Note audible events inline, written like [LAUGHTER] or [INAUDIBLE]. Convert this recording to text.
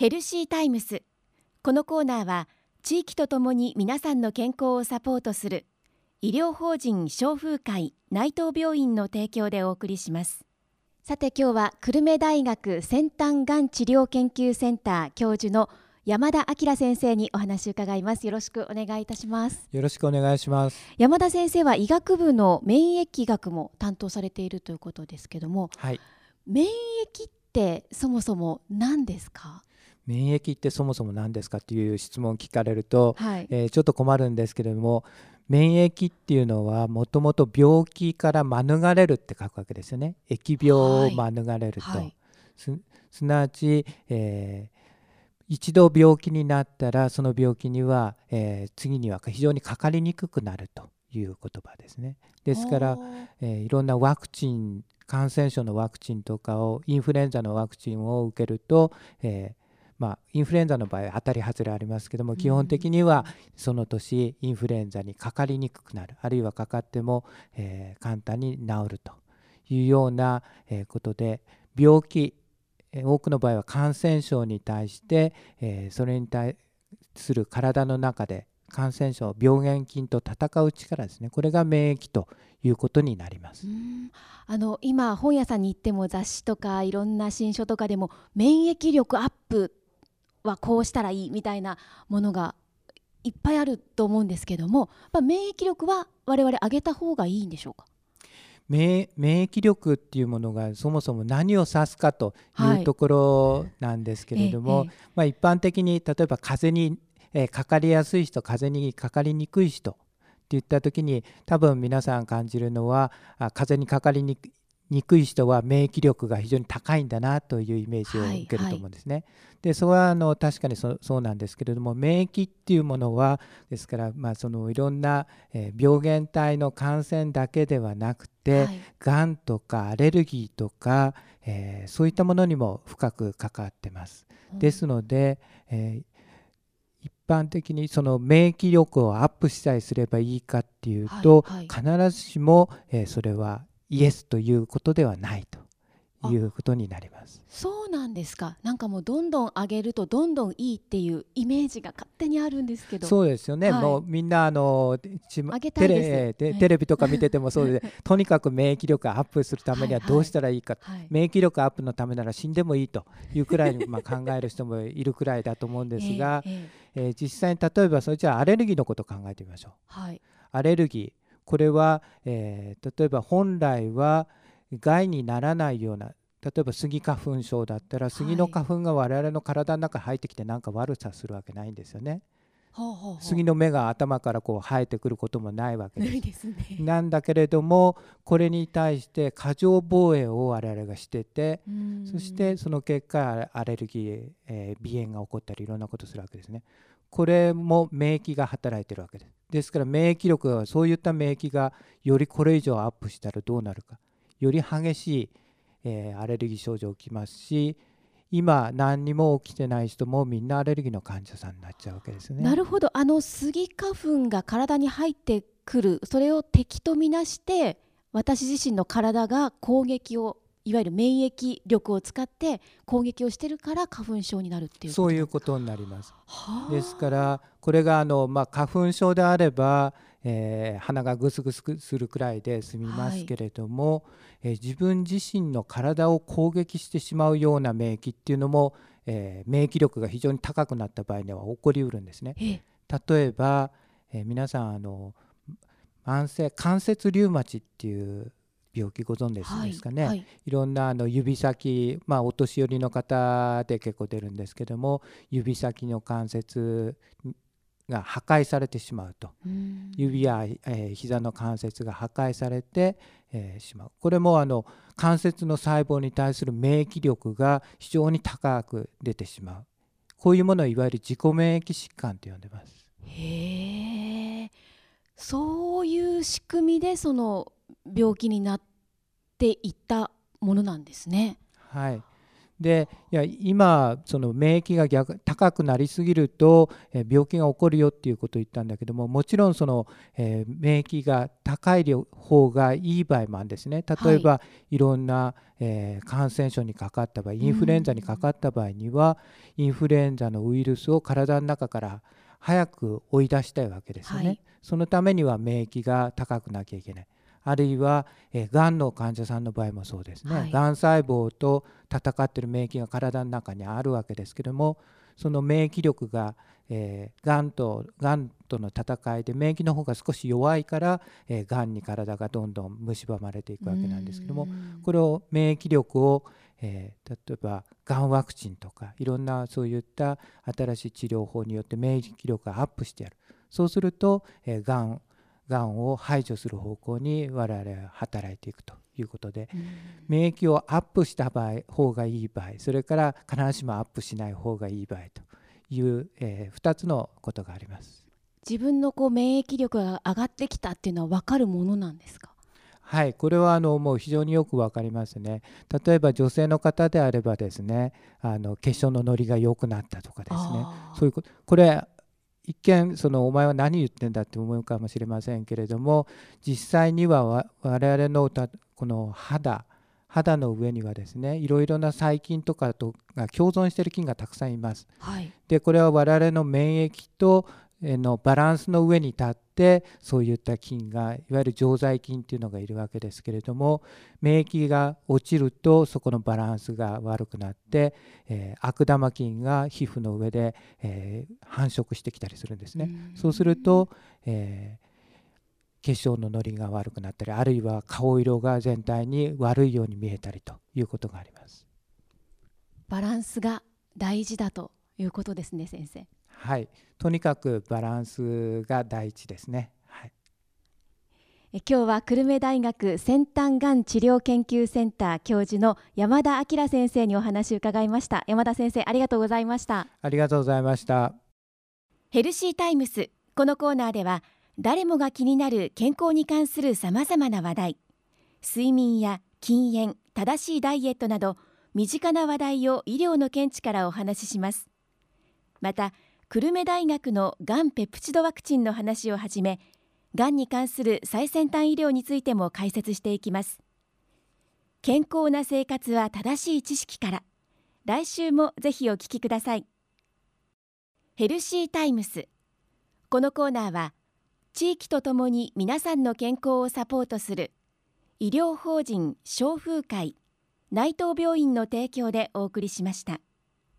ヘルシータイムス。このコーナーは地域とともに皆さんの健康をサポートする医療法人消風会内藤病院の提供でお送りします。さて今日は久留米大学先端がん治療研究センター教授の山田明先生にお話を伺います。よろしくお願いいたします。よろしくお願いします。山田先生は医学部の免疫学も担当されているということですけども、はい、免疫ってそもそも何ですか？免疫ってそもそも何ですかっていう質問を聞かれると、はい、えー、ちょっと困るんですけれども免疫っていうのはもともと病気から免れるって書くわけですよね。疫病を免れると、はい。はい、すすなわち、えー、一度病気になったらその病気には、えー、次には非常にかかりにくくなるという言葉ですね。ですから、えー、いろんなワクチン感染症のワクチンとかをインフルエンザのワクチンを受けると、えー、まあ、インフルエンザの場合は当たり外れありますけども基本的にはその年インフルエンザにかかりにくくなる。あるいはかかっても、えー、簡単に治るというような、えことで病気多くの場合は感染症に対して、えそれに対する体の中で感染症病原菌と戦う力ですね。これが免疫ということになります。あの今本屋さんに行っても雑誌とかいろんな新書とかでも免疫力アップはこうしたらいいみたいなものがいっぱいあると思うんですけども、まあ、免疫力は我々上げた方がいいんでしょうか？免疫力っていうものがそもそも何を指すかというところなんですけれども、はいええ、まあ、一般的に例えば風邪に、えかかりやすい人風邪にかかりにくい人っていった時に多分皆さん感じるのはあ風邪にかかりににくい人は免疫力が非常に高いんだなというイメージを受けると思うんですね。はいはい、でそれはあの確かにそうなんですけれども免疫っていうものはですから、まあ、そのいろんな、えー、病原体の感染だけではなくて、はい、がんとかアレルギーとか、えー、そういったものにも深く関わってます。うん、ですので、えー一般的にその免疫力をアップしたりすればいいかっていうと、はいはい、必ずしも、えー、それはイエスということではないということになります。そうなんですか。なんかもうどんどん上げるとどんどんいいっていうイメージが勝手にあるんですけど。そうですよね、はい、もうみんなあのテレテレビとか見ててもそうで [LAUGHS] とにかく免疫力アップするためにはどうしたらいいか、はいはい、免疫力アップのためなら死んでもいいというくらいまあ考える人もいるくらいだと思うんですが、えーえー、えー、実際に例えばそれじゃあアレルギーのことを考えてみましょう。はい、アレルギーこれは、えー、例えば本来は害にならないような例えばスギ花粉症だったらスギの花粉が我々の体の中に入ってきて何か悪さするわけないんですよね。杉の芽が頭からこう生えてくることもないわけです。ね、なんだけれどもこれに対して過剰防衛を我々がしててそしてその結果アレルギー、えー、鼻炎が起こったりいろんなことするわけですね。これも免疫が働いてるわけです。ですから免疫力がそういった免疫がよりこれ以上アップしたらどうなるかより激しい、えー、アレルギー症状起きますし今何にも起きてない人もみんなアレルギーの患者さんになっちゃうわけですね。なるほどあのスギ花粉が体に入ってくるそれを敵とみなして私自身の体が攻撃をいわゆる免疫力を使って攻撃をしてるから花粉症になるっていうそういうことになります。ですからこれがあの、まあ、花粉症であれば、えー、鼻がぐすぐすするくらいで済みますけれども、はい、えー、自分自身の体を攻撃してしまうような免疫っていうのも、えー、免疫力が非常に高くなった場合には起こりうるんですね。例えば、え皆さんあの慢性関節リウマチっていう病気ご存知ですかね、はいはい、いろんなあの指先、まあ、お年寄りの方で結構出るんですけども指先の関節が破壊されてしまうと。指や、えー、膝の関節が破壊されて、えー、しまう。これもあの関節の細胞に対する免疫力が非常に高く出てしまう。こういうものをいわゆる自己免疫疾患と呼んでます。へえそういう仕組みでその病気になっていったものなんですね。はい。でいや今その免疫が逆高くなりすぎると、え病気が起こるよっていうことを言ったんだけどももちろんその、えー、免疫が高い方がいい場合もあるんですね。例えば、はい、いろんな、えー、感染症にかかった場合インフルエンザにかかった場合には、インフルエンザのウイルスを体の中から早く追い出したいわけですよね、はい、そのためには免疫が高くなきゃいけないあるいは、えー、がんの患者さんの場合もそうですね、はい、がん細胞と戦っている免疫が体の中にあるわけですけどもその免疫力が、えー、がんとがんとの戦いで免疫の方が少し弱いから、えー、がんに体がどんどん蝕まれていくわけなんですけどもこれを免疫力を、えー、例えばがんワクチンとかいろんなそういった新しい治療法によって免疫力がアップしてやる。そうすると、えー、がんがんを排除する方向に我々は働いていくということで、うん、免疫をアップした場合方がいい場合それから必ずしもアップしない方がいい場合という、えー、2つのことがあります。自分のこう免疫力が上がってきたっていうのは分かるものなんですか？はいこれはあのもう非常によく分かりますね。例えば女性の方であればですねあの化粧ののりが良くなったとかですね。そういうことこれ一見そのお前は何言ってんだって思うかもしれませんけれども実際には我々のこの肌肌の上にはですねいろいろな細菌とかとが共存している菌がたくさんいます。はい、でこれは我々の免疫とのバランスの上に立ってそういった菌がいわゆる常在菌っていうのがいるわけですけれども免疫が落ちるとそこのバランスが悪くなって、えー、悪玉菌が皮膚の上で、えー、繁殖してきたりするんですね。そうすると、えー、化粧ののりが悪くなったりあるいは顔色が全体に悪いように見えたりということがあります。バランスが大事だということですね先生。はい、とにかくバランスが第一ですね。はい、え今日は久留米大学先端がん治療研究センター教授の山田明先生にお話を伺いました。山田先生ありがとうございました。ありがとうございました。ヘルシータイムスこのコーナーでは誰もが気になる健康に関するさまざまな話題睡眠や禁煙正しいダイエットなど身近な話題を医療の見地からお話ししますまた久留米大学のがんペプチドワクチンの話をはじめがんに関する最先端医療についても解説していきます。健康な生活は正しい知識から。来週もぜひお聞きください。ヘルシータイムス。このコーナーは地域とともに皆さんの健康をサポートする医療法人消風会内藤病院の提供でお送りしました。